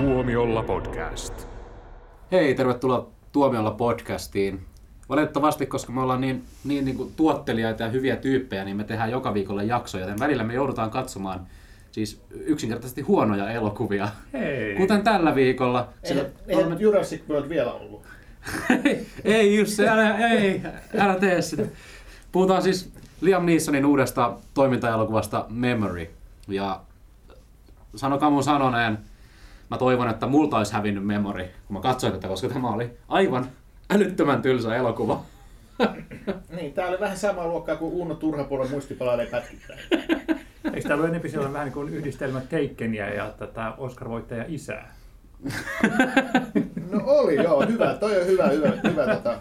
Tuomiolla podcast. Hei, tervetuloa Tuomiolla podcastiin. Valitettavasti, koska me ollaan niin, niin, niin kuin tuottelijaita ja hyviä tyyppejä, niin me tehdään joka viikolla jaksoja, joten välillä me joudutaan katsomaan siis yksinkertaisesti huonoja elokuvia. Hei. Kuten tällä viikolla. Eihän, eihän Jurassic World vielä ollut. ei Jussi, älä, ei, älä tee sitä. Puhutaan siis Liam Neesonin uudesta toimintaelokuvasta Memory. Ja sanokaa mun sanoneen, mä toivon, että multa olisi hävinnyt Memory, kun mä katsoin tätä, koska tämä oli aivan älyttömän tylsä elokuva. Niin, tää oli vähän samaa luokkaa kuin Uno Turhapuolen muistipalailee pätkittäin. Eikö täällä ole enempi vähän niin kuin yhdistelmä Takenia ja tätä Oscar-voittaja isää? No oli, joo, hyvä. Toi on hyvä, hyvä, hyvä tota,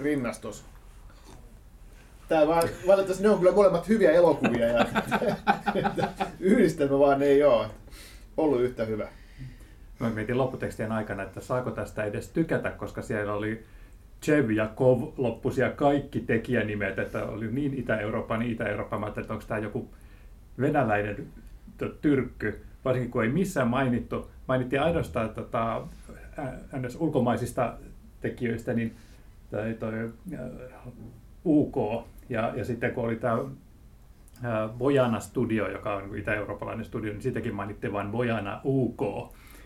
rinnastus. Tää vaan, valitettavasti ne on kyllä molemmat hyviä elokuvia ja yhdistelmä vaan ei ole ollut yhtä hyvä. Mä mietin lopputekstien aikana, että saako tästä edes tykätä, koska siellä oli Chev ja Kov loppuisia kaikki tekijänimet, että oli niin Itä-Eurooppa, niin Itä-Eurooppa. Mä että onko tämä joku venäläinen tyrkky, varsinkin kun ei missään mainittu. Mainittiin ainoastaan tota, ns. ulkomaisista tekijöistä, niin toi, toi, UK ja, ja sitten kun oli tämä Bojana Studio, joka on niin itä-eurooppalainen studio, niin siitäkin mainittiin vain Bojana UK.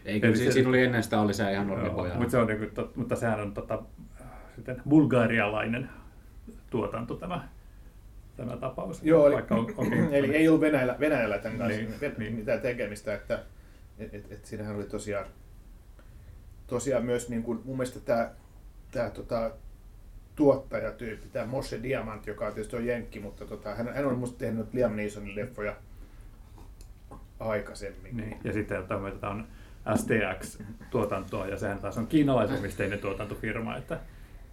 Eikö, Eli se, se- siinä oli ennen sitä oli se ihan normi Joo, pojana. mutta, se on, niin kuin, tot, mutta sehän on tota, sitten bulgarialainen tuotanto tämä, tämä tapaus. Joo, eli, Vaikka on, onkin, eli ei ollut Venäjällä, Venäjällä tämän kanssa Niin, niin, niin. mitään tekemistä, että et, et, et siinähän oli tosiaan, tosiaan myös niin kuin, mun mielestä tämä, tämä tota, tuottajatyyppi, tämä Moshe Diamant, joka tietysti on jenkki, mutta tota, hän, hän on musta tehnyt Liam Neesonin leffoja aikaisemmin. Niin, ja sitten tämä on STX-tuotantoa, ja sehän taas on kiinalaisomisteinen tuotantofirma, että,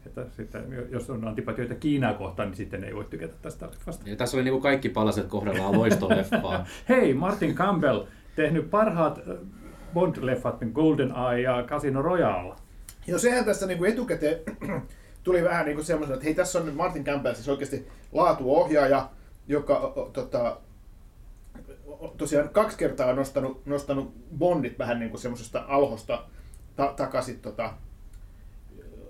että sitten, jos on antipatioita Kiinaa kohtaan, niin sitten ei voi tykätä tästä leffasta. Ja tässä oli niinku kaikki palaset kohdallaan loistoleffaa. Hei, Martin Campbell, tehnyt parhaat äh, Bond-leffat, niin Golden Eye ja Casino Royale. Joo, sehän tässä niin kuin etukäteen tuli vähän niin kuin semmoisena, että hei, tässä on nyt Martin Campbell, siis oikeasti laatuohjaaja, joka tota, tosiaan kaksi kertaa on nostanut, nostanut Bondit vähän niin semmoisesta alhosta ta- takaisin tota,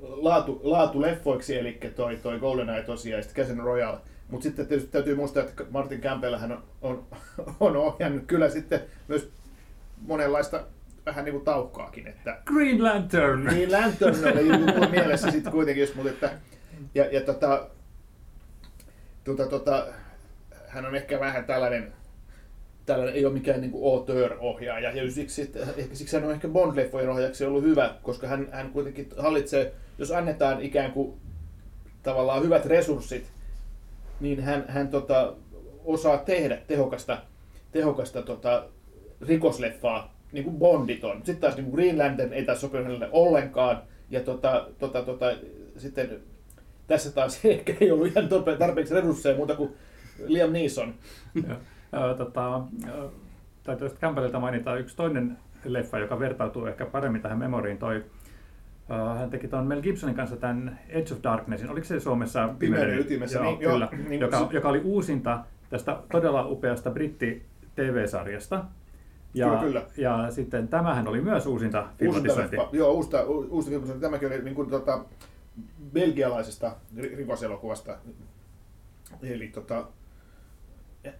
laatu, laatuleffoiksi, eli toi, toi GoldenEye tosiaan ja sitten Casino Royale. Mutta sitten tietysti täytyy muistaa, että Martin Campbell on, on, on ohjannut kyllä sitten myös monenlaista vähän niin kuin taukkaakin, että Green Lantern! niin Lantern oli mulla mielessä sitten kuitenkin, jos, mutta että, ja, ja tota, tota, tota, hän on ehkä vähän tällainen, tällainen ei ole mikään niin auteur-ohjaaja, ja siksi, että, ehkä siksi hän on ehkä Bond-leffojen ohjaajaksi ollut hyvä, koska hän, hän kuitenkin hallitsee, jos annetaan ikään kuin tavallaan hyvät resurssit, niin hän, hän tota, osaa tehdä tehokasta, tehokasta tota, rikosleffaa, niin kuin Bondit on. Sitten taas niin kuin Green Lantern ei taas sopi hänelle ollenkaan. Ja tota, tota, tota, sitten tässä taas ehkä ei ollut ihan tarpe- tarpeeksi resursseja muuta kuin Liam Neeson. Tota, täytyy sitten Campbellilta mainita yksi toinen leffa, joka vertautuu ehkä paremmin tähän memoriin. Toi, hän teki tuon Mel Gibsonin kanssa tämän Edge of Darknessin. Oliko se Suomessa Pimeyden ytimessä, Joo, niin, joo, kyllä. niin, joka, se- joka oli uusinta tästä todella upeasta britti-TV-sarjasta. Ja, Kyllä, kyllä. ja sitten tämähän oli myös uusinta filmatisointi. Joo, uusta, uusta filmatisointi. Tämäkin oli niin kuin, tota, belgialaisesta ri- rikoselokuvasta. Eli tota,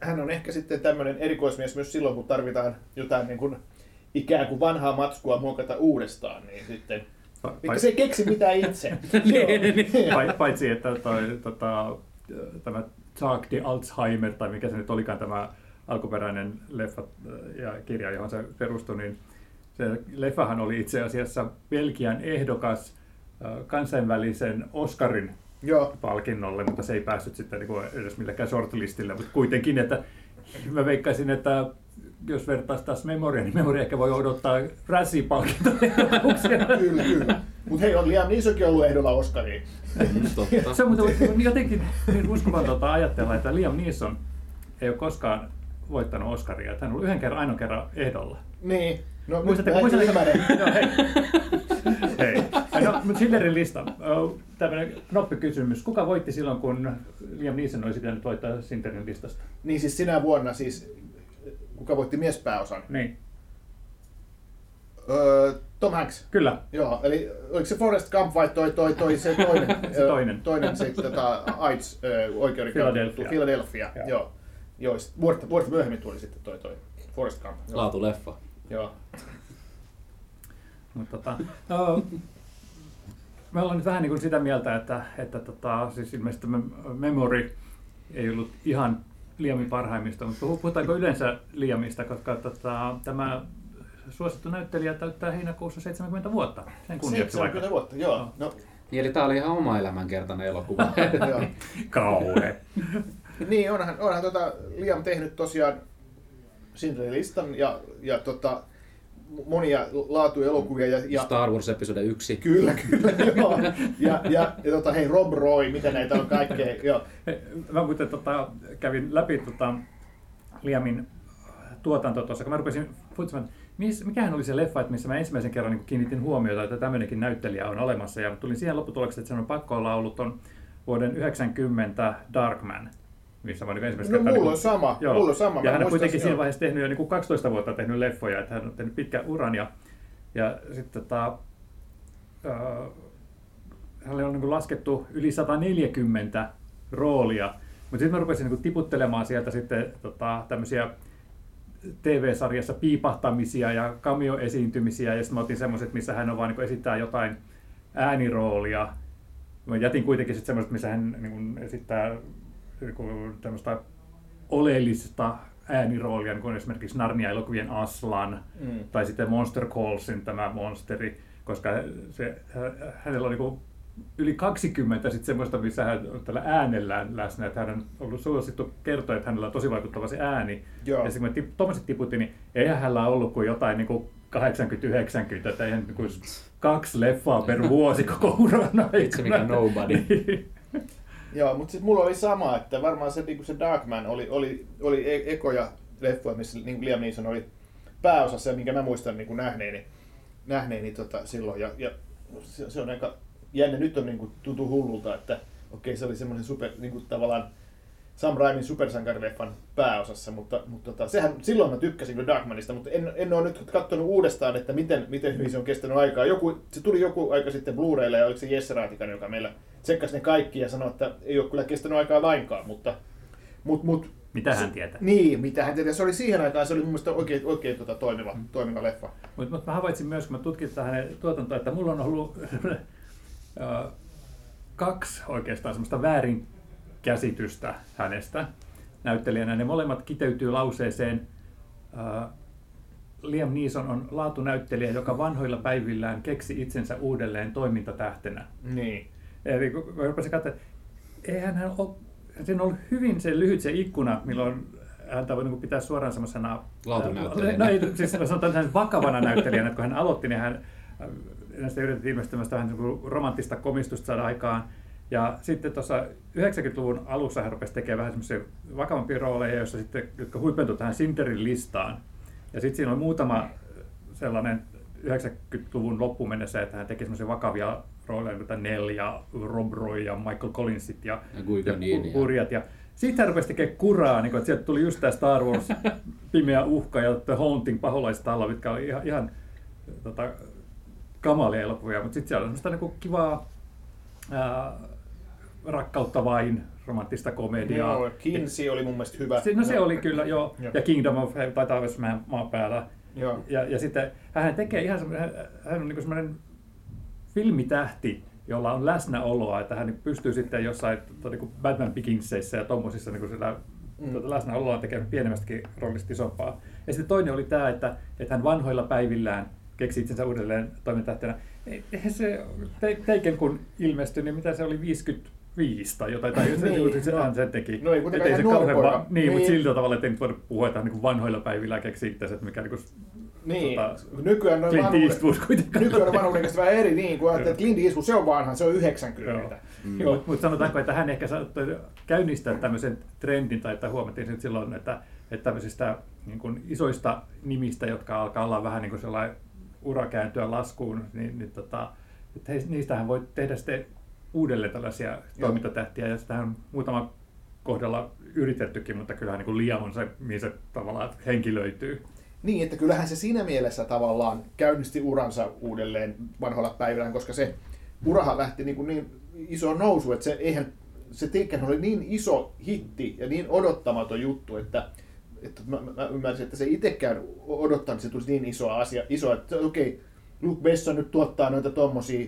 hän on ehkä sitten tämmöinen erikoismies myös silloin, kun tarvitaan jotain niin kuin, ikään kuin vanhaa matskua muokata uudestaan, niin sitten Pa- Eikä se ei keksi mitään itse. Niin, Pai- Paitsi, että toi, tota, tämä Jacques de Alzheimer, tai mikä se nyt olikaan tämä alkuperäinen leffa äh, ja kirja, johon se perustui, niin se leffahan oli itse asiassa Belgian ehdokas äh, kansainvälisen Oscarin Joo, palkinnolle, mutta se ei päässyt sitten niin kuin edes millekään shortlistille, mutta kuitenkin, että mä veikkaisin, että jos vertaisi taas Memoria, niin Memoria ehkä voi odottaa Razzie-palkintoehdotuksia. kyllä, kyllä. Mutta hei, on Liam Neesonkin ollut ehdolla Oscariin. Totta. Se on muuten jotenkin niin uskomatonta ajatella, että Liam Neeson ei ole koskaan voittanut Oscaria. Hän on ollut yhden kerran, ainoa kerran ehdolla. Niin. No, Muistatteko, mä muistatteko? Joo, hei. hei. No, mutta Schillerin lista. Ö, Tämmöinen knoppikysymys. Kuka voitti silloin, kun Liam Neeson olisi pitänyt voittaa Sinterin listasta? Niin siis sinä vuonna siis, kuka voitti miespääosan? Niin. Öö, Tom Hanks. Kyllä. Joo, eli oliko se Forrest Gump vai toi, toi, toi se toinen? Se ö, toinen. toinen se tota, AIDS ö, oikeudenkäynti. Philadelphia. Philadelphia, Joo. joo. Joo, vuotta, vuotta myöhemmin tuli sitten toi, toi Forrest Gump. Joo. Laatuleffa. Joo. Mutta tota, no, me ollaan nyt vähän niin kuin sitä mieltä, että, että tota, siis ilmeisesti tämä Memory ei ollut ihan Liamin parhaimmista, mutta puhu- puhutaanko yleensä Liamista, koska tota, tämä suosittu näyttelijä täyttää heinäkuussa 70 vuotta. Sen kunniaksi 70 vaikka. vuotta, joo. No, Niin, eli tää oli ihan oma elämänkertainen elokuva. joo. Kauhe. Niin, onhan, onhan tota Liam tehnyt tosiaan Schindlerin listan ja, ja tota, monia laatuelokuvia. Ja, ja, Star Wars episode 1. Kyllä, kyllä, joo. Ja, ja, ja tota, hei Rob Roy, mitä näitä on kaikkea. Joo. Mä muuten tota, kävin läpi tota, Liamin tuotanto tuossa, kun mä rupesin futsimaan, mis, mikähän oli se leffa, että missä mä ensimmäisen kerran niin kiinnitin huomiota, että tämmöinenkin näyttelijä on olemassa. Ja tulin siihen lopputulokseen, että se on pakko olla ollut ton vuoden 90 Darkman, missä mä olin ensimmäisen No, kertaa... mulla on sama, Joo. mulla on sama. Ja hän on kuitenkin siinä vaiheessa tehnyt jo niin kuin 12 vuotta tehnyt leffoja, että hän on tehnyt pitkän uran. Ja, ja sitten tota, äh, hänelle on niin kuin laskettu yli 140 roolia, mutta sitten mä rupesin niin kuin tiputtelemaan sieltä sitten tota, tämmöisiä TV-sarjassa piipahtamisia ja cameo-esiintymisiä, ja sitten mä otin semmoiset, missä hän on vaan niin kuin esittää jotain ääniroolia. Mä jätin kuitenkin sitten semmoiset, missä hän niin kuin esittää niin kuin tämmöistä oleellista ääniroolia, niin kuin esimerkiksi Narnia-elokuvien Aslan, Mm. tai sitten Monster Callsin tämä monsteri, koska se, hä- hänellä on niin yli 20 sit semmoista, missä hän on tällä äänellään läsnä, että hän on ollut suosittu kertoa, että hänellä on tosi vaikuttava se ääni. Joo. Ja sitten kun tuommoiset tiputin, niin eihän hänellä ollut kuin jotain niin kuin 80-90, että eihän niin kuin kaksi leffaa per vuosi koko uran aikana. Itse mikä nobody. Joo, mutta sitten mulla oli sama, että varmaan se, niin se Darkman oli, oli, oli e- ekoja leffoja, missä niin Liam Neeson oli pääosassa, ja minkä mä muistan niin nähneeni, nähneeni tota, silloin. Ja, ja se, se, on aika jännä. Nyt on niin kuin, tuntuu hullulta, että okei, se oli semmoinen super, niin kuin, tavallaan Sam Raimin supersankarileffan pääosassa, mutta, mutta tota, sehän, silloin mä tykkäsin kyllä Darkmanista, mutta en, en ole nyt katsonut uudestaan, että miten, miten hyvin se on kestänyt aikaa. Joku, se tuli joku aika sitten Blu-raylle ja oliko se Jesse Raatikainen, joka meillä tsekkasi ne kaikki ja sanoi, että ei ole kyllä kestänyt aikaa lainkaan, mutta mut, mut, Mitä hän tietää? Niin, mitä hän tietää. Se oli siihen aikaan, se oli mun mielestä oikein, oikein tota, toimiva, toimiva leffa. Mutta mut mä havaitsin myös, kun mä tutkin tätä hänen tuotantoa, että mulla on ollut ö, kaksi oikeastaan semmoista väärinkäsitystä hänestä näyttelijänä. Ne molemmat kiteytyy lauseeseen ö, Liam Neeson on laatunäyttelijä, joka vanhoilla päivillään keksi itsensä uudelleen toimintatähtenä. Niin. Eli kun mä rupesin katsomaan, eihän hän ole, siinä on ollut hyvin se lyhyt se ikkuna, milloin häntä voi niin pitää suoraan semmoisena... Laatunäyttelijänä. No ei, siis sanotaan tähän vakavana näyttelijänä, että kun hän aloitti, niin hän näistä yritettiin ilmeisesti tämmöistä vähän niin romanttista komistusta saada aikaan. Ja sitten tuossa 90-luvun alussa hän rupesi tekemään vähän semmoisia vakavampia rooleja, joissa sitten, jotka huipentuivat tähän Sinterin listaan. Ja sitten siinä on muutama sellainen 90-luvun loppuun mennessä, että hän teki semmoisia vakavia rooleja, kuten Nell ja Rob Roy ja Michael Collinsit ja, Ja ja- hurjat. Ja sitten hän rupesi tekemään kuraa, niin kun, että sieltä tuli just tämä Star Wars, Pimeä uhka ja The Haunting, Paholaistalo, mitkä oli ihan, ihan tota, kamalia elokuvia, mutta sitten siellä on semmoista niin kivaa ää, rakkautta vain, romanttista komediaa. Joo, Kinsey oli mun mielestä hyvä. No se oli kyllä, joo. Joo. Ja Kingdom of Heaven tai Taivasmäen maapäällä. Joo. Ja, ja sitten hän tekee ihan semmoinen, hän- hän on niin semmoinen filmitähti, jolla on läsnäoloa, että hän pystyy sitten jossain niin Batman Beginseissä ja tuommoisissa niin sillä Mm. tuota, läsnäoloa tekemään pienemmästäkin roolista isompaa. Ja sitten toinen oli tämä, että, että hän vanhoilla päivillään keksi itsensä uudelleen toimintatähtenä. Ei- Eihän se te, Teiken kun ilmestyi, niin mitä se oli 55 tai jotain, tai se, Niin, se, no. hän sen teki. No ei kuitenkaan ihan nuori kauhean va- niin, mutta Niin. sillä tavalla, että ei nyt voida puhua, että niin vanhoilla päivillä keksi itsensä, että mikä niin Niin, tota, nykyään noin Clint vanhuudet, Eastwood kuitenkaan. nykyään on vanhuudet vähän eri, niin kuin ajattelee, että Clint Eastwood, se on vanha, se on 90. Mm. Joo. Mutta mut sanotaanko, että hän ehkä saattoi käynnistää tämmöisen trendin, tai että huomattiin nyt silloin, että, että tämmöisistä niin kuin isoista nimistä, jotka alkaa olla vähän niin kuin sellainen urakääntyä laskuun, niin, niin tota, että he, niistähän voi tehdä sitten uudelleen tällaisia toimintatähtiä, ja sitähän on muutama kohdalla yritettykin, mutta kyllähän niin kuin Liam on se, mihin se tavallaan henki löytyy. Niin, että kyllähän se siinä mielessä tavallaan käynnisti uransa uudelleen vanhoilla päivillä, koska se urahan lähti niin, kuin niin iso nousu, että se, eihän, se Taken oli niin iso hitti ja niin odottamaton juttu, että, että mä, mä ymmärsin, että se itsekään odottanut, että se tulisi niin iso asia, iso, että okei, okay, Luke Besson nyt tuottaa noita tommosia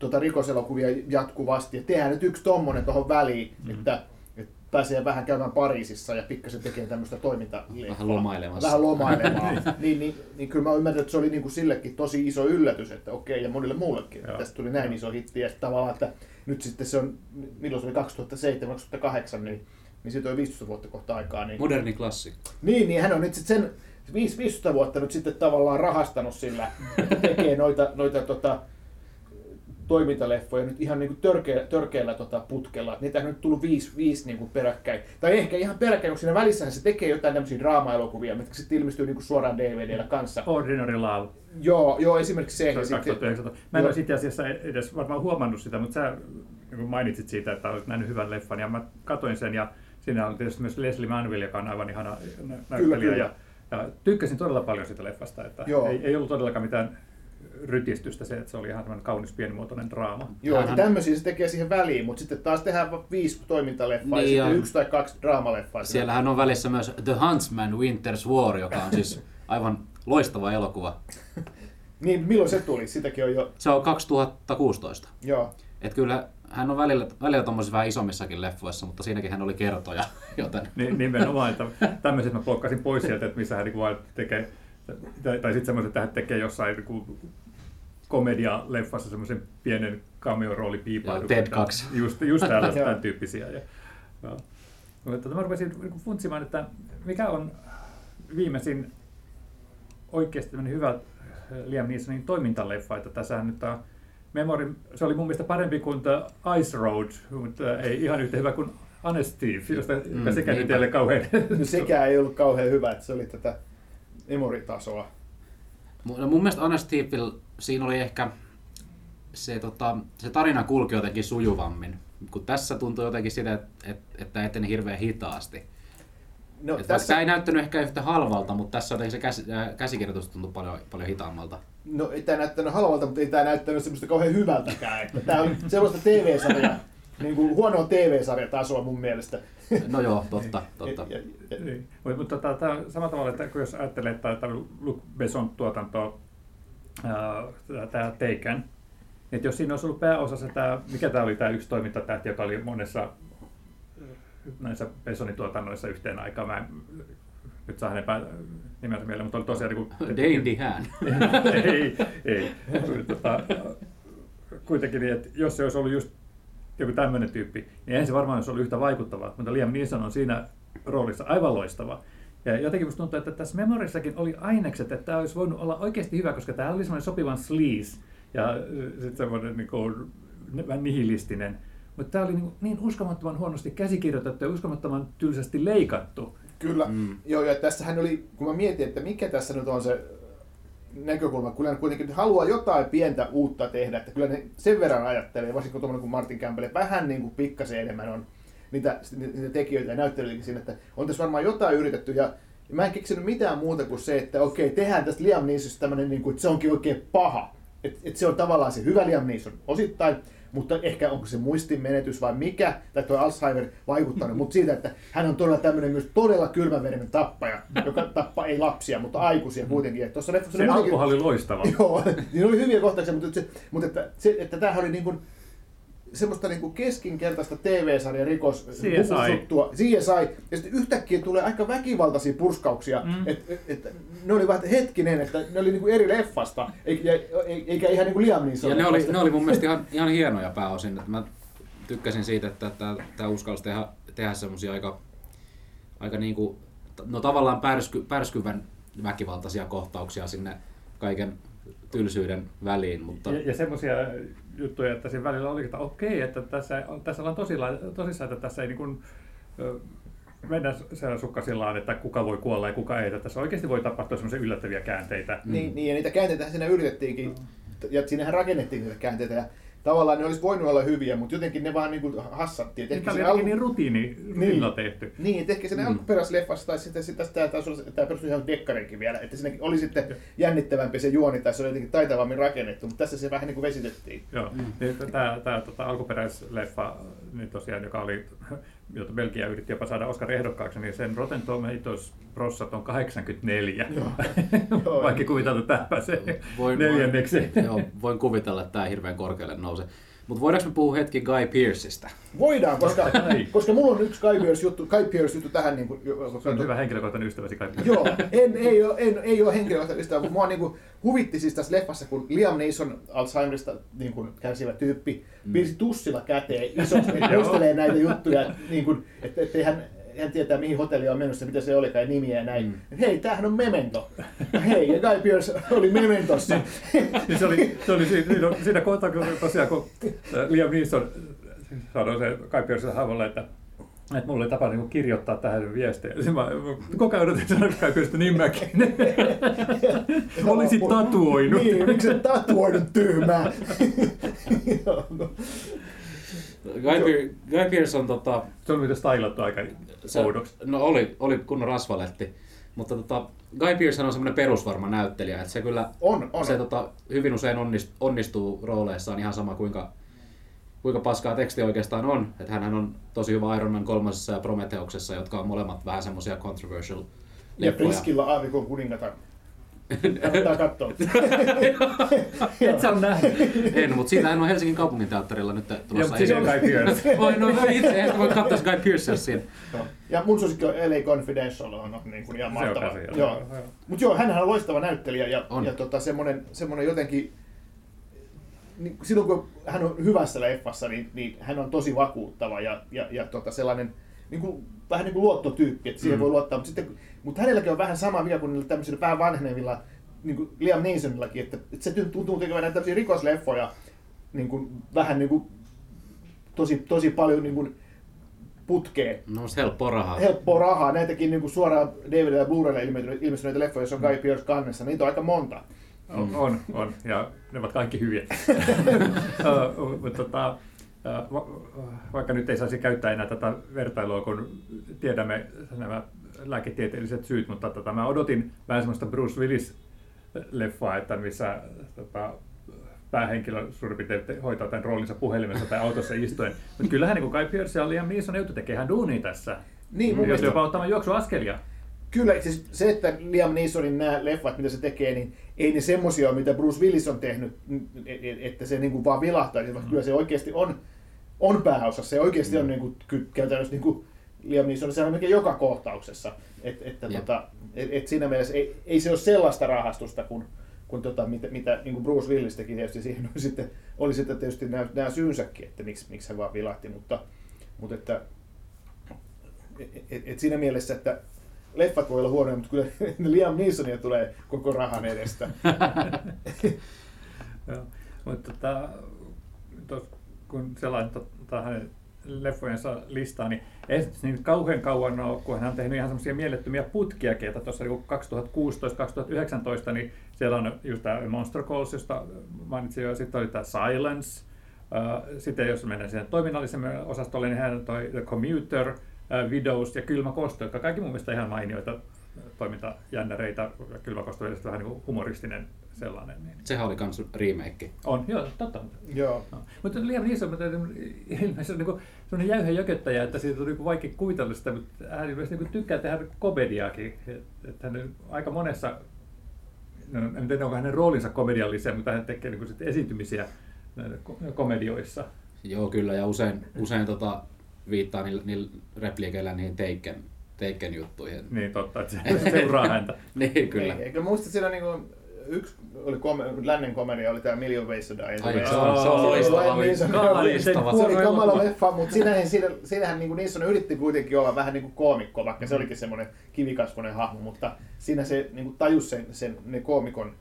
tuota rikoselokuvia jatkuvasti, ja tehdään nyt yksi tommonen tuohon väliin, mm. että, että pääsee vähän käymään Pariisissa ja pikkasen tekee tämmöistä toimintaleffaa. Vähän lomailemassa. Vähän lomailemaan. niin, niin, niin, kyllä mä ymmärrän, että se oli niin kuin sillekin tosi iso yllätys, että okei, ja monille muullekin, että tästä tuli näin iso hitti, ja tavallaan, että nyt sitten se on, milloin se oli 2007-2008, niin, niin siitä on 15 vuotta kohta aikaa. Niin, Moderni klassikko. niin, niin hän on nyt sitten sen 15 vuotta nyt sitten tavallaan rahastanut sillä, että tekee noita, noita tota, toimintaleffoja nyt ihan niin kuin törkeä, törkeällä tota putkella. Niitä on nyt tullut viisi, viisi niin kuin peräkkäin. Tai ehkä ihan peräkkäin, koska siinä välissähän se tekee jotain tämmöisiä draama-elokuvia, mitkä sitten ilmestyy niin kuin suoraan DVDllä kanssa. Ordinary Love. Joo, joo, esimerkiksi se. Se sitten- 2019. Mä en olisi itse asiassa edes varmaan huomannut sitä, mutta sä niin mainitsit siitä, että olet nähnyt hyvän leffan ja mä katoin sen ja siinä on tietysti myös Leslie Manville, joka on aivan ihana nä- näyttelijä. kyllä. Ja, ja tykkäsin todella paljon siitä leffasta, että Joo. ei, ei ollut todellakaan mitään rytistystä se, että se oli ihan tämmöinen kaunis pienimuotoinen draama. Joo, Hänhän... tämmöisiä se tekee siihen väliin, mutta sitten taas tehdään viisi toimintaleffaa Niin, ja sitten ja- yksi tai kaksi draamaleffaa. Siellähän on välissä myös The Huntsman Winter's War, joka on siis aivan loistava elokuva. Niin, milloin se tuli? Sitäkin on jo, Se on 2016. joo. Et kyllä hän on välillä, välillä tuommoisissa vähän isommissakin leffoissa, mutta siinäkin hän oli kertoja, joten Niin, nimenomaan, että tämmöiset mä blokkasin pois sieltä, että missä hän niin tekee, tai, tai sitten semmoiset, että hän tekee jossain niin komedia-leffassa semmoisen pienen cameo-rooli piipahduksen. Ted 2. Just, just täällä tämän tyyppisiä. Ja, ja. Mutta mä rupesin niin funtsimaan, että mikä on viimeisin oikeasti tämmöinen hyvä Liam Neesonin toimintaleffa, että tässä nyt on Memory, se oli mun mielestä parempi kuin The Ice Road, mutta ei ihan yhtä hyvä kuin Anesty, josta Mm, sekään nyt ei ole kauhean No sekään ei ollut kauhean hyvä, että se oli tätä memoritasoa. No mun mielestä Honest Thiefil, siinä oli ehkä se, tota, se tarina kulki jotenkin sujuvammin. Kun tässä tuntui jotenkin sitä, että et, että eteni hirveän hitaasti. No, Et tässä... Tämä ei näyttänyt ehkä yhtä halvalta, mutta tässä jotenkin se ää, käsikirjoitus tuntui paljon, paljon hitaammalta. No ei tämä näyttänyt halvalta, mutta ei tämä näyttänyt semmoista kauhean hyvältäkään. Että tämä oli sellaista TV-sarjaa, niin kuin huonoa TV-sarjatasoa mun mielestä. No joo, totta, totta. Ja, ja, Niin. Mutta, mutta tota, tämä on samalla tavalla, että kun jos ajattelee, että tämä Luc Besson tuotanto, tämä Taken, niin että jos siinä olisi ollut pääosassa tämä, mikä tämä oli tämä yksi toimintatähti, joka oli monessa näissä Bessonin tuotannoissa yhteen aikaan, mä en nyt saa hänen pää, nimensä mieleen, mutta oli tosiaan niin kuin, Dane DeHaan. ei, ei. Tota, kuitenkin, niin, että jos se olisi ollut just joku tämmöinen tyyppi, niin eihän se varmaan olisi ollut yhtä vaikuttavaa, mutta Liam Neeson on siinä roolissa aivan loistava. Ja jotenkin musta tuntuu, että tässä Memorissakin oli ainekset, että tämä olisi voinut olla oikeasti hyvä, koska tämä oli semmoinen sopivan sleaze ja sitten semmoinen niin kuin, vähän nihilistinen. Mutta tämä oli niin, niin uskomattoman huonosti käsikirjoitettu ja uskomattoman tylsästi leikattu. Kyllä, mm. joo, ja tässähän oli, kun mä mietin, että mikä tässä nyt on se näkökulma, kyllä ne kuitenkin haluaa jotain pientä uutta tehdä, että kyllä ne sen verran ajattelee, varsinkin tuommoinen kuin Martin Campbell, vähän niin kuin pikkasen enemmän on niitä, niitä tekijöitä ja näyttelijöitä siinä, että on tässä varmaan jotain yritetty, ja mä en keksinyt mitään muuta kuin se, että okei, tehdään tästä Liam Neesonista tämmöinen, niin kuin, että se onkin oikein paha. Että et se on tavallaan se hyvä Liam Neeson osittain, mutta ehkä onko se muistin menetys vai mikä, tai tuo Alzheimer vaikuttanut, mutta siitä, että hän on todella tämmöinen myös todella kylmäverinen tappaja, joka tappaa ei lapsia, mutta aikuisia kuitenkin. Että tuossa Se oli loistava. Joo, niin oli hyviä kohtauksia, mutta, se, mutta että, se, että tämähän oli niin kuin, semmoista niin kuin keskinkertaista TV-sarjan rikos CSI. CSI, ja sitten yhtäkkiä tulee aika väkivaltaisia purskauksia, Mm. että et, ne oli että hetkinen, että ne oli niin kuin eri leffasta, eikä, eikä ihan niin kuin Liam Neeson Ja ne oli, ne oli mun mielestä ihan, ihan hienoja pääosin. Että mä tykkäsin siitä, että tämä uskalsi tehdä, tehdä semmosia aika, aika niinku, no tavallaan pärsky, pärskyvän väkivaltaisia kohtauksia sinne kaiken tylsyyden väliin, mutta Ja, ja semmoisia juttuja, että siinä välillä oli, että okei, että tässä, tässä ollaan tosilla, tosissaan, että tässä ei niin kuin, mennä sukkasillaan, että kuka voi kuolla ja kuka ei. Että tässä oikeasti voi tapahtua semmoisia yllättäviä käänteitä. Niin, niin, ja niitä käänteitä siinä yritettiinkin, ja siinähän rakennettiin niitä käänteitä. Ja tavallaan ne olisi voinut olla hyviä, mutta jotenkin ne vaan niinku hassattiin. Et Tämä se oli jotenkin niin rutiini, rutiinilla tehty. niin, että ehkä siinä mm. alkuperäisleffassa tai sitten, sitten tämä, tämä perustui ihan dekkarinkin vielä, että siinä oli sitten jännittävämpi se juoni tai se oli jotenkin taitavammin rakennettu, mutta tässä se vähän niin kuin vesitettiin. Joo. Mm. Tämä, tämä tota, alkuperäisleffa, niin tosiaan, joka oli, jota Belgia yritti jopa saada Oscar ehdokkaaksi, niin sen Rotten Tomatoes prossat on 84. Joo. Vaikka kuvitella, että tämä pääsee Voin- neljänneksi. Joo, voin kuvitella, että tämä hirveän korkealle nousee. Mutta voidaanko me puhua hetki Guy Pearceista? Voidaan, koska, koska mulla on yksi Guy Pearce juttu, Guy Pearce juttu tähän. Niin kuin, Se on hyvä henkilökohtainen ystäväsi kaikki. Joo, en, ei, ole, en, ei ole henkilökohtaista ystävää, mutta mua niin kuin, huvitti siis tässä leffassa, kun Liam Neeson Alzheimerista niin kuin, kärsivä tyyppi piirsi tussilla käteen isosti, että muistelee näitä juttuja, niin kuin, että ettei hän, hän tietää mihin hotelli on menossa, mitä se olikaan ja nimiä ja näin. Mm. Hei, tämähän on Memento. Hei, ja Guy Pearce oli Mementossa. Niin se oli, se oli siinä, siinä, kohtaa, kun tosiaan kun äh, Liam Neeson sanoi se Kai Pierselle havalle, että että mulla oli tapa niin kirjoittaa tähän viestejä. Sitten mä koko ajan yritin sanoa Kai Pierselle niin mäkin. Olisit tatuoinut. Niin, miksi et tatuoinut tyhmää? Guy, Pear- Guy Pearce on tota, Se on mitä stylattu aika se, oudoksi. no oli, oli kunnon rasvaletti, mutta tota, Guy Pearce on semmoinen perusvarma näyttelijä, että se kyllä On, on. se tota, hyvin usein onnistuu, onnistuu rooleissaan ihan sama kuinka, kuinka paskaa teksti oikeastaan on. Että hänhän on tosi hyvä Iron Man kolmosessa ja Prometheuksessa, jotka on molemmat vähän semmoisia controversial Ja. Priskilla aavikon kuningatar. Kannattaa katsoa. Et sä on nähnyt. En, mutta siitä on Helsingin kaupunginteatterilla nyt Ja tulossa mutta siinä on Kai Pierce. Voi, no itse en voi katsoa Guy Pearcea siinä. Joo. Ja mun suosikki on LA Confidential, on niin kuin ihan Se on mahtava. joo. Joo. Joo. Mutta joo, hänhän on loistava näyttelijä ja, On. ja tota, semmoinen, semmoinen jotenkin, niin silloin kun hän on hyvässä leffassa, niin, niin hän on tosi vakuuttava ja, ja, ja tota, sellainen niin kuin, vähän niin kuin luottotyyppi, että siihen Mm. voi luottaa. Mutta, sitten, mutta hänelläkin on vähän sama vika kuin niillä tämmöisillä vähän vanhenevilla, niin kuin Liam Neesonillakin, että, että se tuntuu tekevän näitä tämmöisiä rikosleffoja niin kuin, vähän niin kuin, tosi, tosi paljon niin kuin, putkeen No se helppoa rahaa. helppoa rahaa. Näitäkin niin kuin suoraan DVD ja Blu-raylle ilmestyneitä, ilmestyneitä leffoja, joissa on Guy Pearce kannessa. Niitä on aika monta. On, on, on, ja ne ovat kaikki hyviä. Ö, Mutta tota, vaikka nyt ei saisi käyttää enää tätä vertailua, kun tiedämme nämä lääketieteelliset syyt, mutta tota, mä odotin vähän semmoista Bruce Willis-leffaa, että missä tota, päähenkilö suurin piirtein hoitaa tämän roolinsa puhelimessa tai autossa istuen. Mutta kyllähän niin Kai Pierce ja Liam Neeson joutuu tekemään duunia tässä. Niin, mun Jos mielestä- jopa ottamaan juoksuaskelia. Kyllä, siis se, että Liam Neesonin nämä leffat, mitä se tekee, niin ei ne semmosia ole, mitä Bruce Willis on tehnyt, et- et- että se niin kuin vaan vilahtaa. Vaan Kyllä se oikeasti on, on pääosassa. Se oikeasti on niin kuin, käytännössä niin kuin Liam Neeson, se on melkein joka kohtauksessa. Et, että, Jep. tota, et, et siinä mielessä ei, ei se ole sellaista rahastusta kuin, kuin tota, mitä, mitä niin kuin Bruce Willis teki tietysti siihen oli sitten, oli sitten tietysti nämä, nämä syynsäkin, että miksi, miksi hän vaan vilahti, mutta, mutta että, et, et, et siinä mielessä, että leffat voi olla huonoja, mutta kyllä Liam Neesonia tulee koko rahan edestä. Mutta tota, kun sellainen tota, hänen leffojensa listaa, niin ei niin kauhean kauan ole, kun hän on tehnyt ihan semmoisia mielettömiä putkiakin, että tuossa niin 2016-2019, niin siellä on just tämä Monster Calls, josta mainitsin jo, sitten oli tämä Silence, sitten jos mennään siihen toiminnallisemme osastolle, niin hän toi The Commuter, Widows ja Kylmä kosto, jotka kaikki mun mielestä ihan mainioita toimintajännäreitä. Kylmä kosto on vähän niin kuin humoristinen sellainen. Niin. Sehän oli kans remake. On, joo, totta. Joo. No. Mutta liian iso, mutta ilmeisesti on niin sellainen jäyhä jököttäjä, että siitä on niin vaikea kuvitella sitä, mutta hän ilmeisesti niin tykkää tehdä komediaakin. Että hän aika monessa, no, en tiedä onko hänen roolinsa komediallisia, mutta hän tekee niin sitten esiintymisiä komedioissa. Joo, kyllä, ja usein, usein tota, viittaa niillä, niillä repliikeillä niihin Taken, Taken juttuihin. Niin totta, että se seuraa häntä. niin, kyllä. Ei, eikö muista siinä niinku, yksi oli kome, lännen komedia, oli tämä Million Ways to Die. Ai, Se- on, se on loistava. Niin, se on. Puoli kamala leffa, mutta siinähän, siinä, siinähän niin Niisson yritti kuitenkin olla vähän niin kuin koomikko, vaikka Mm. se olikin semmoinen kivikasvoinen hahmo, mutta siinä se niin kuin tajusi sen, sen, ne koomikon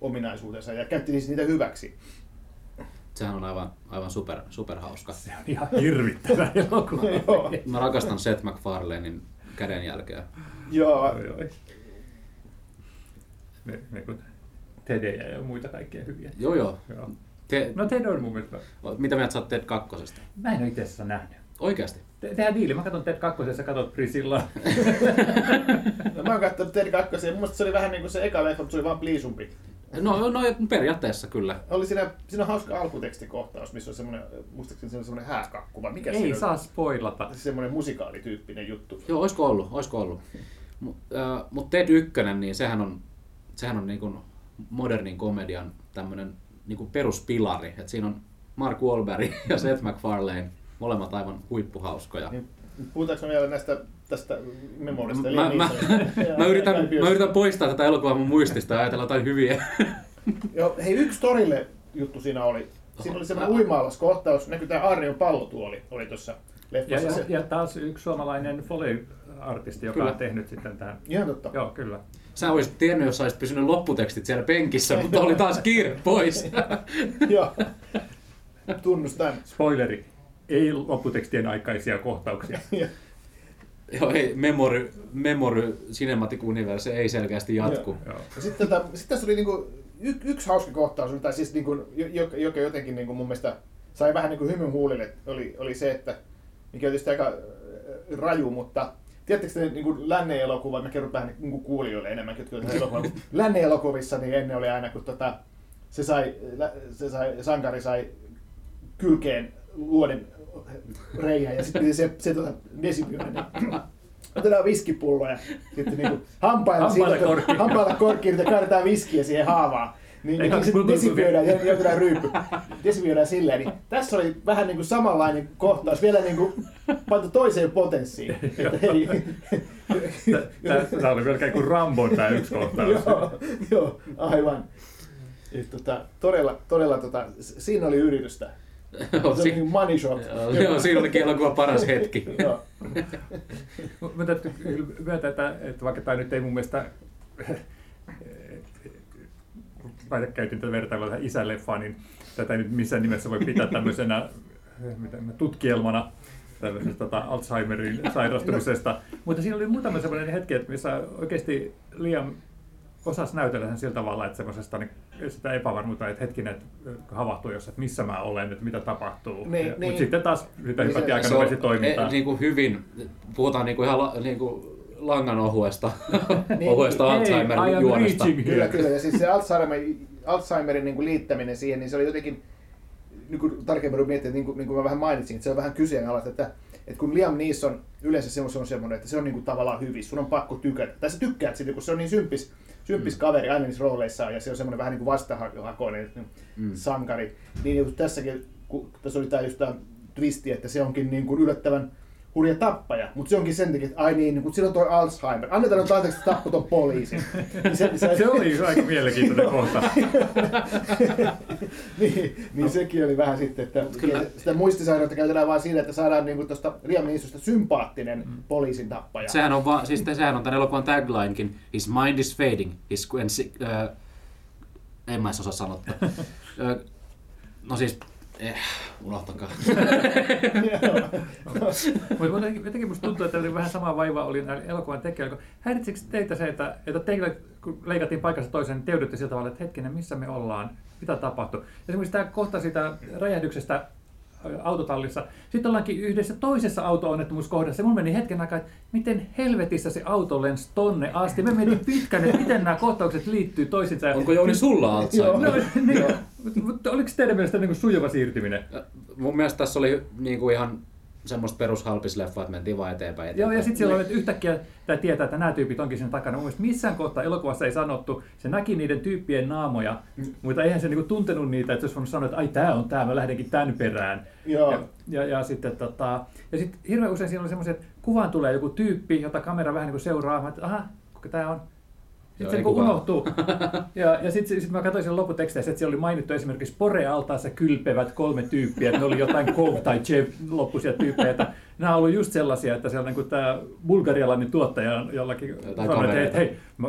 ominaisuutensa ja käytti niistä niitä hyväksi. Sehän on aivan, aivan super, super hauska. Se on ihan hirvittävä elokuva. Joo. Mä rakastan Seth MacFarlanein kädenjälkeä. Joo, oi. Ne, ne kun Tedejä ja muita kaikkea hyviä. Joo, joo. Joo. Te, No Ted on mun mielestä. mitä mieltä sä oot Ted kakkosesta? Mä en ole itse asiassa nähnyt. Oikeasti? Te- Tehdään diili, mä katson Ted kakkosessa, katsot Priscilla. No, mä oon katsonut Ted 2 ja mun mielestä se oli vähän niin kuin se eka leffa, mutta se oli vaan pliisumpi. No, no periaatteessa kyllä. Oli siinä, siinä on hauska alkutekstikohtaus, missä on semmoinen, muistaakseni se on semmoinen hääkakku, vai mikä Ei se saa on? spoilata. Semmoinen musikaalityyppinen juttu. Joo, oisko ollut, oisko ollut. Mutta äh, mut Ted Ykkönen, niin sehän on, sehän on niin kuin modernin komedian tämmöinen niin kuin peruspilari. Et siinä on Mark Wahlberg ja Seth MacFarlane, molemmat aivan huippuhauskoja. Niin, puhutaanko vielä näistä tästä memorista? eli Mä, mä, mä, yritän, mä yritän poistaa tätä elokuvaa mun muistista ja ajatella jotain hyviä. Joo, hei, yksi torille juttu siinä oli. Siinä oli semmoinen uimaallaskohtaus, näkyy tämä Arnion pallotuoli, oli tuossa Ja, leffassa. ja, Se- ja taas yksi suomalainen Foley-artisti, joka Kyllä. on tehnyt sitten tämän. Ihan totta. Joo, kyllä. Sä olisit tiennyt, jos olisit pysynyt lopputekstit siellä penkissä, mutta oli taas kiire pois. Joo. Tunnustan. Spoileri. Ei lopputekstien aikaisia kohtauksia. Ja- Joo, ei, Memory, Memory Cinematic Universe ei selkeästi jatku. Joo. Ja sitten tota, sit tässä oli niinku y- yksi hauska kohtaus, tai siis niinku, joka, joka jotenkin niinku mun mielestä sai vähän niinku hymyn huulille, oli, oli se, että mikä on tietysti aika äh, raju, mutta tiedättekö te niinku lännen elokuva, mä kerron vähän niinku kuulijoille enemmänkin, jotka ovat elokuva. lännen elokuvissa niin ennen oli aina, kun tota, se, sai, se sai, sankari sai kylkeen luoden reijän ja sitten se, se tota, desimyönä. Otetaan viskipullo ja sitten niinku hampailla, Hampailla siitä, korkki. hampailla korkki, ja kaadetaan viskiä siihen haavaan. Niin, niin kun- desinfioidaan ja joudutaan ryyppy. Desinfioidaan silleen. Niin tässä oli vähän niin kuin samanlainen kohtaus, vielä niin kuin pantu toiseen potenssiin. Tämä oli melkein kuin Rambon tämä yksi kohtaus. joo, joo, aivan. Et, tota, todella, todella tota, siinä oli yritystä. Joo, Se oli niin money shot. Joo, siinä olikin elokuva paras hetki. Joo. Mä täytyy kyllä myöntää, että, että vaikka tämä nyt ei mun mielestä mä käytin tätä vertailua tähän isäleffaan, niin tätä ei nyt missään nimessä voi pitää tämmöisenä mitä, tutkielmana tällaisesta tota, Alzheimerin sairastumisesta. Mutta siinä oli muutama sellainen hetki, että missä oikeasti Liam osasi näytellä sen sillä tavalla, että semmoisesta niin, sitä epävarmuutta, että hetkinen, että havahtuu jos, että missä mä olen, että mitä tapahtuu. Niin, Ja- niin. Mutta sitten taas sitä Niin hypättiin aika nopeasti toimintaan. eh, niin kuin hyvin, puhutaan niin kuin ihan la, niin kuin langan ohuesta, Niin, ohuesta Hey, I Alzheimerin am juonesta. reaching Kyllä, kyllä. Ja siis se Alzheimer, Alzheimerin niin kuin liittäminen siihen, niin se oli jotenkin, niin kuin tarkemmin kun miettii, että niin kuin, niin kuin mä vähän mainitsin, että se on vähän kyseenalaista, että, että kun Liam Neeson yleensä se on, se on semmoinen, että se on niin kuin tavallaan hyvissä, sun on pakko tykätä. Tai sä tykkäät siitä, kun se on niin sympis, sympis kaveri aina niissä rooleissaan, ja se on semmoinen vähän niin kuin vastahakoinen Mm. sankari. Niin, tässäkin, kun tässä oli tämä just tämä twisti, että se onkin niin kuin yllättävän hurja tappaja, mutta se onkin sen takia, että ai niin, niin kun sillä on toi Alzheimer, annetaan nyt anteeksi, että tappoi ton poliisin. Niin se, se, Se oli aika mielenkiintoinen kohta. niin, niin sekin oli vähän sitten, että Kyllä. sitä muistisairautta käytetään vain siinä, että saadaan niin tuosta Liam sympaattinen Mm. poliisin tappaja. Sehän on, va, siis sehän on tämän elokuvan taglinekin. His mind is fading. His, when, äh, en mä osaa sanoa. no siis, eh, unohtakaa. Mutta jotenkin, musta tuntuu, että oli vähän sama vaiva oli näillä elokuvan tekijöillä. Häiritsikö teitä se, että, että teille, kun leikattiin paikasta toiseen, niin te sillä tavalla, että hetkinen, missä me ollaan, mitä tapahtui. Esimerkiksi tämä kohta siitä räjähdyksestä autotallissa. Sitten ollaankin yhdessä toisessa auto-onnettomuuskohdassa. Mun meni hetken aikaa, että miten helvetissä se auto lensi tonne asti. Me meni pitkän, että miten nämä kohtaukset liittyy toisiinsa. Onko Jouni sulla Alzheimer? No, niin, mutta, oliko teidän mielestä niin kuin sujuva siirtyminen? Mun mielestä tässä oli niinku ihan semmoista perushalpisleffaa, että mentiin vaan eteenpäin. Joo, eteenpäin. ja sitten siellä oli, että yhtäkkiä tämä tietää, että nämä tyypit onkin sen takana. Mun mielestä missään kohtaa elokuvassa ei sanottu, se näki niiden tyyppien naamoja, Mm. mutta eihän se niinku tuntenut niitä, että se olisi voinut sanoa, että ai tämä on tämä, mä lähdenkin tämän perään. Joo. Ja, ja, ja sitten tota, ja sit hirveän usein siinä oli semmoisia, että kuvaan tulee joku tyyppi, jota kamera vähän niin kuin seuraa, että aha, kuka tämä on. Sitten se niin unohtuu. ja ja sitten sit mä katsoin siellä lopputeksteissä, että siellä oli mainittu esimerkiksi Pore-altaassa kylpevät kolme tyyppiä, että ne oli jotain Kov tai Chev loppuisia tyyppejä. Että nämä on ollut just sellaisia, että siellä niin tämä bulgarialainen tuottaja on jollakin sanoi, että hei, mä-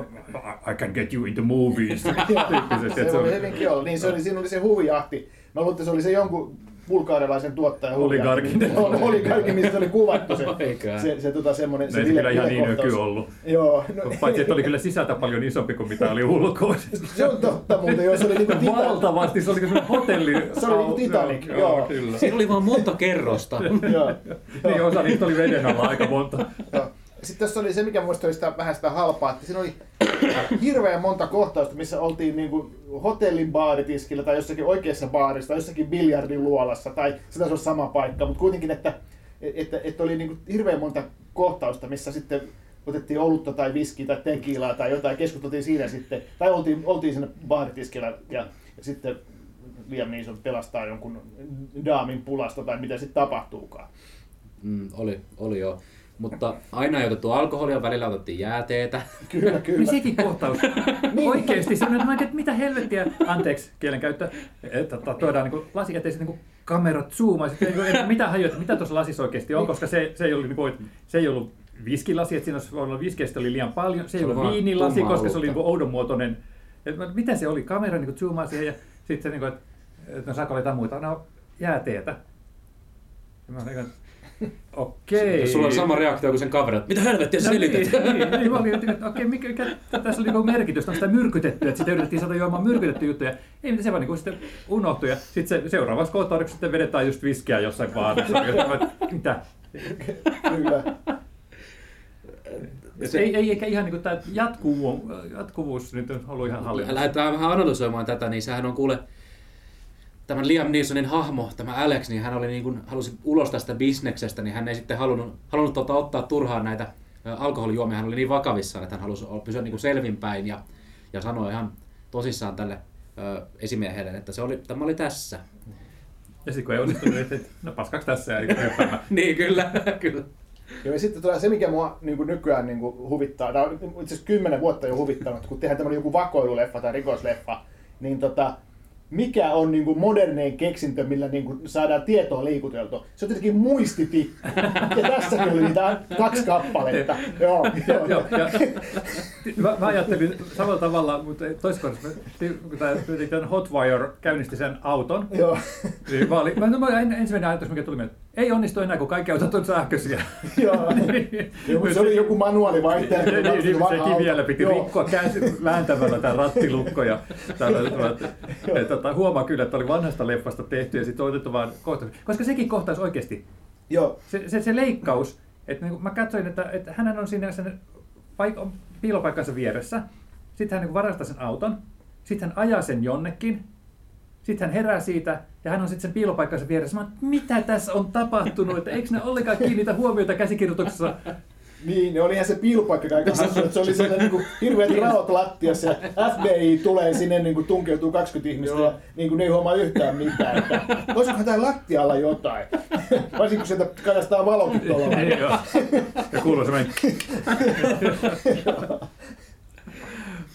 I can get you into movies. se se on- hyvinkin olla. Niin se oli, siinä oli se huvijahti. Mä luulen, että se oli se jonkun bulgaarilaisen tuottajan Oligarkin. Oligarkin, mistä oli kuvattu se, se, se, tota, semmoinen, No se ei se kyllä ihan niin öky ollut. Joo, no, Paitsi, että oli kyllä sisältä paljon isompi kuin mitä oli ulkoa. se on totta muuten, jos oli niinku Titanic. Valtavasti, se oli kuin hotelli. Se oli niinku Titanic, joo. kyllä. Siinä oli vaan monta kerrosta. Joo. Niin, osa niistä oli veden alla aika monta. Joo. Sitten tässä oli se, mikä muista oli sitä, vähän sitä halpaa, että siinä oli hirveän monta kohtausta, missä oltiin niin kuin hotellin baaritiskillä tai jossakin oikeassa baarissa tai jossakin biljardin luolassa tai se taisi olla sama paikka, mutta kuitenkin, että, että, että oli niin kuin hirveän monta kohtausta, missä sitten otettiin olutta tai viskiä tai tekiilaa tai jotain, keskusteltiin siinä sitten, tai oltiin, oltiin siinä baaritiskillä ja, ja sitten Liam Neeson pelastaa jonkun daamin pulasta tai mitä sitten tapahtuukaan. Mm, oli, oli joo. Mutta aina ei otettu alkoholia, välillä otettiin jääteetä. Kyllä, Niin kyllä. sekin kohtaus. Oikeesti semmoinen, että mä ajattelin, että mitä helvettiä, anteeksi kielenkäyttö, että tota, tuodaan niin lasi eteen, niin kamerat zoomaa, niin kuin, mitä että mitä tuossa lasissa oikeasti on, koska se, se ei ollut, niin kuin, se ei ollut viskilasi, että siinä olisi voinut olla viskiä, sitä oli liian paljon, se ei Se oli ollut viinilasi, koska se oli niin olutta. kuin oudon muotoinen. Että mä- mitä se oli, kamera niin kuin zoomaa siihen ja sitten se, niin kuin, että, että no saako jotain muuta, no jääteetä. Ja mä olin, niin kuin, Okei. Jos sulla on sama reaktio kuin sen kaveri, että mitä helvettiä sä No selität? Niin, niin, niin, mä olin, että okei, mikä, mikä tässä oli niinku merkitystä, onko sitä myrkytetty, että sitä yritettiin saada juomaan myrkytetty juttuja. Ei, mitä se vaan niin sitten unohtui ja sitten se seuraavassa kohtauksessa sitten vedetään just viskiä jossain baarissa. Mä, mitä? kyllä. Se, ei, ei ehkä ihan niin tämä jatkuvuus, jatkuvuus nyt on ollut ihan hallinnassa. Lähdetään vähän analysoimaan tätä, niin sehän on kuule tämän Liam Neesonin hahmo, tämä Alex, niin hän oli niin kuin, halusi ulos tästä bisneksestä, niin hän ei sitten halunnut, halunnut tota, ottaa turhaan näitä alkoholijuomia. Hän oli niin vakavissaan, että hän halusi olla- pysyä niin kuin selvinpäin ja, ja sanoi ihan tosissaan tälle ö, esimiehelle, että se oli, tämä oli tässä. Ja sitten kun ei onnistunut, niin että no paskaksi tässä ja niin, kyllä, kyllä. Joo, ja sitten tulee se, mikä mua niin kuin nykyään niin kuin huvittaa, tämä on itse asiassa kymmenen vuotta jo huvittanut, kun tehdään tämmöinen joku vakoiluleffa tai rikosleffa, niin tota, mikä on niin kuin modernein keksintö, millä niin kuin saadaan tietoa liikuteltua? Se on tietenkin muistitikku. Ja tässäkin oli niitä kaksi kappaletta. Joo, joo. Joo, ja, mä, mä, ajattelin samalla tavalla, mutta toiskohdassa, kun tämä Hotwire käynnisti sen auton, joo. niin mä olin, mä, mä, en- ensimmäinen ajatus, mikä tuli mieleen, ei onnistu enää, kun kaikki autot on sähköisiä. Joo. Se oli joku manuaalivaihteja. niin, niin, sekin vielä piti Joo. rikkoa käsi vääntämällä tämä rattilukko. Ja tota, huomaa kyllä, että oli vanhasta leffasta tehty ja sitten otettu vaan kohtaus. Koska sekin kohtaus oikeasti, Joo, se, se, se leikkaus, että niin mä katsoin, että, että hän on siinä sen paik- piilopaikkansa vieressä, sitten hän niin varastaa sen auton, sitten hän ajaa sen jonnekin, sitten hän herää siitä ja hän on sitten sen piilopaikkansa vieressä. Mä, mitä tässä on tapahtunut, että eikö ne ollenkaan kiinnitä huomiota käsikirjoituksessa Niin, ne olihan se piilopaikka aika hassu, että se oli siellä niin kuin hirveät raot lattiassa ja FBI tulee sinne, niin kuin tunkeutuu 20 ihmistä Joo. ja niin kuin ne ei huomaa yhtään mitään. Että, olisikohan täällä lattialla jotain? Varsinkin kun sieltä kadastaa valokin tuolla. Ja kuuluu semmoinen...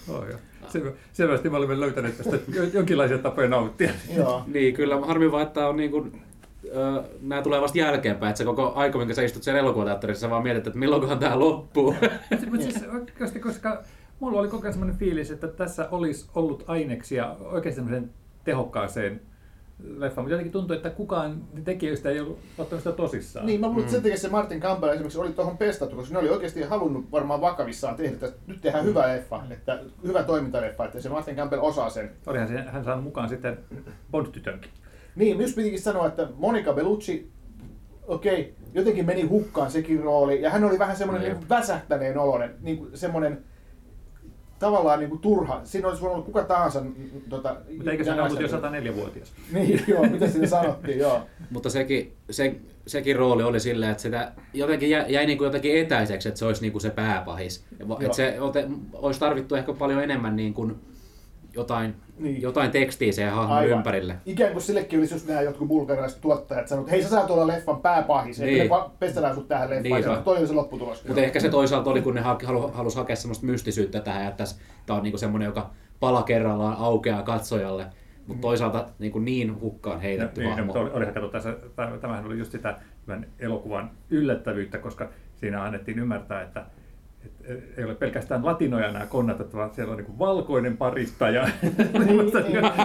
oh, joo. Sel- Selvästi me olemme löytäneet tästä jo- jonkinlaisia tapoja nauttia. Joo. Niin, kyllä harmi vaan, että on niin kuin, ö, nämä tulee vasta jälkeenpäin, että se koko aika, minkä sä istut siellä elokuvateatterissa, sä vaan mietit, että milloinkohan tämä loppuu. Mutta siis oikeasti, koska mulla oli koko ajan semmoinen fiilis, että tässä olisi ollut aineksia oikeasti semmoiseen tehokkaaseen leffaan, mutta jotenkin tuntui, että kukaan tekijöistä ei ollut ottanut sitä tosissaan. Niin, mä luulen, että sen takia se Martin Campbell esimerkiksi oli tuohon pestattu, koska ne oli oikeasti halunnut varmaan vakavissaan tehdä, että nyt tehdään hyvä leffa, että hyvä toimintaleffa, että se Martin Campbell osaa sen. Olihan se, hän saanut mukaan sitten Bond-tytönkin. Niin, just pitikin sanoa, että Monica Bellucci, okei, jotenkin meni hukkaan sekin rooli, ja hän oli vähän semmoinen Niin. niin väsähtäneen oloinen, niin semmoinen tavallaan niin kuin turha. Siinä olisi voinut kuka tahansa. Tota, Mutta eikö se ollut jo jäsentä. 104-vuotias? Niin, joo, mitä siinä sanottiin, joo. Mutta sekin, se, sekin rooli oli silleen, että sitä jotenkin jäi, jäi niin kuin jotenkin etäiseksi, että se olisi niin kuin se pääpahis. Että se olisi tarvittu ehkä paljon enemmän niin kuin jotain, Niin. niin. jotain tekstiä siihen hahmon Aivan. ympärille. Ikään kuin sillekin olisi just nämä jotkut bulgarilaiset tuottajat sanonut, että hei sä saat olla leffan pääpahis, niin. Niin. pestellään sut tähän leffaan, niin, toi oli se lopputulos. Mutta ehkä se toisaalta oli, kun ne ha- halu, halusi hakea semmoista mystisyyttä tähän, että tämä on niinku semmoinen, joka pala kerrallaan aukeaa katsojalle. Mutta toisaalta niin, kuin niin hukkaan heitetty Niin, hahmo. oli- olihan kato tässä, tämä- tämähän oli just sitä tämän elokuvan yllättävyyttä, koska siinä annettiin ymmärtää, että, ei ole pelkästään latinoja nämä konnat, vaan siellä on niin valkoinen parista ja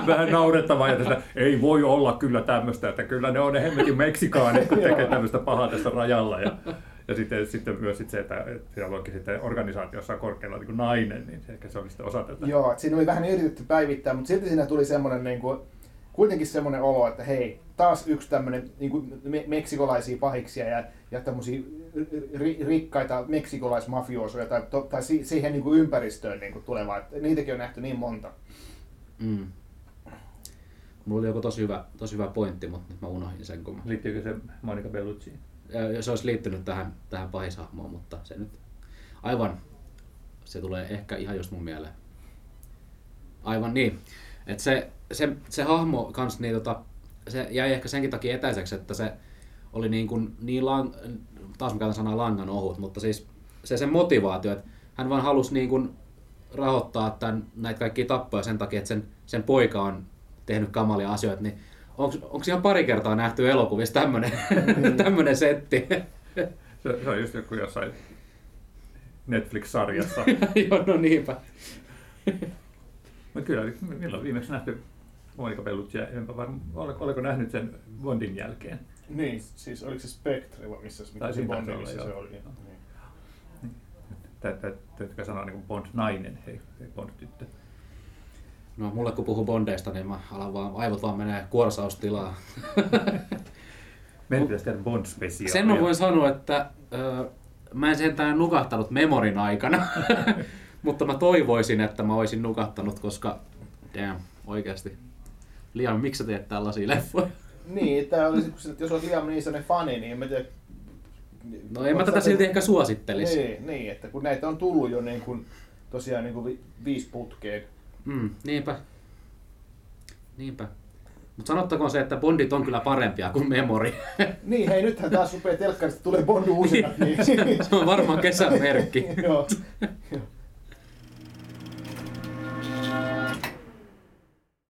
vähän naurettavaa. Ja tästä, ei voi olla kyllä tämmöistä, että kyllä ne on ne hemmetin meksikaanit, kun tekee tämmöistä pahaa tässä rajalla. Ja, ja sitten, sitten myös sit se, että, siellä onkin sitten organisaatiossa korkealla niin nainen, niin se, ehkä se oli sitten osa tätä. Joo, siinä oli vähän yritetty päivittää, mutta silti siinä tuli semmoinen niin kuin, kuitenkin semmoinen olo, että hei, taas yksi tämmöinen niin kuin me- meksikolaisia pahiksia ja, ja tämmöisiä ri- rikkaita meksikolaismafiosoja tai, to, tai si- siihen niin kuin ympäristöön niin kuin tulevaa. Että niitäkin on nähty niin monta. Mm. Mulla oli joku tosi hyvä, tosi hyvä pointti, mutta nyt mä unohdin sen. Kun mä... Liittyykö se Monica Bellucciin? Ja se olisi liittynyt tähän, tähän pahishahmoon, mutta se nyt aivan, se tulee ehkä ihan just mun mieleen. Aivan niin. Et se, se, se hahmo kans niin tota, se jäi ehkä senkin takia etäiseksi, että se oli niin, kuin, niin lang, taas mä käytän sanaa langan ohut, mutta siis se sen motivaatio, että hän vaan halusi niin kuin rahoittaa tämän, näitä kaikkia tappoja sen takia, että sen, sen poika on tehnyt kamalia asioita, niin onko ihan pari kertaa nähty elokuvissa tämmöinen tämmönen setti? Se, se on just joku jossain Netflix-sarjassa. Joo, no niinpä. Mutta kyllä, milloin viimeksi nähty Monika Bellucci, enpä varma, oliko, oliko nähnyt sen Bondin jälkeen? Niin, siis oliko se Spectre vai missä, Tai missä se Bondi, olla, se joo. oli? Niin. Täytyykö sanoa niin Bond-nainen, hei, ei Bond-tyttö. No mulle kun puhuu bondeista, niin mä alan vaan, aivot vaan menee kuorsaustilaa. Meidän pitäisi tehdä Bond-spesiaalia. Sen mä voin sanoa, että ö, mä en sentään nukahtanut memorin aikana, mutta mä toivoisin, että mä olisin nukahtanut, koska damn, oikeasti. Liam, miksi sä teet tällaisia leffoja? Niin, tää olisi, kun sä- jos olet Liam Neesonin fani, niin en mä tiedä... No en mä tätä silti ehkä suosittelisi. Niin, niin, että kun näitä on tullut jo niin kuin, tosiaan niin kuin vi, viisi putkeen. Mm, niinpä. Niinpä. Mutta sanottakoon se, että Bondit on kyllä parempia kuin Memory. Niin, hei nythän taas rupeaa telkkarista tulee Bond uusina. niin, se on varmaan kesän merkki. joo.